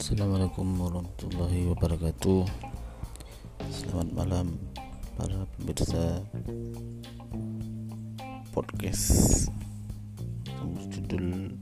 Assalamualaikum warahmatullahi wabarakatuh. Selamat malam para pemirsa podcast Judul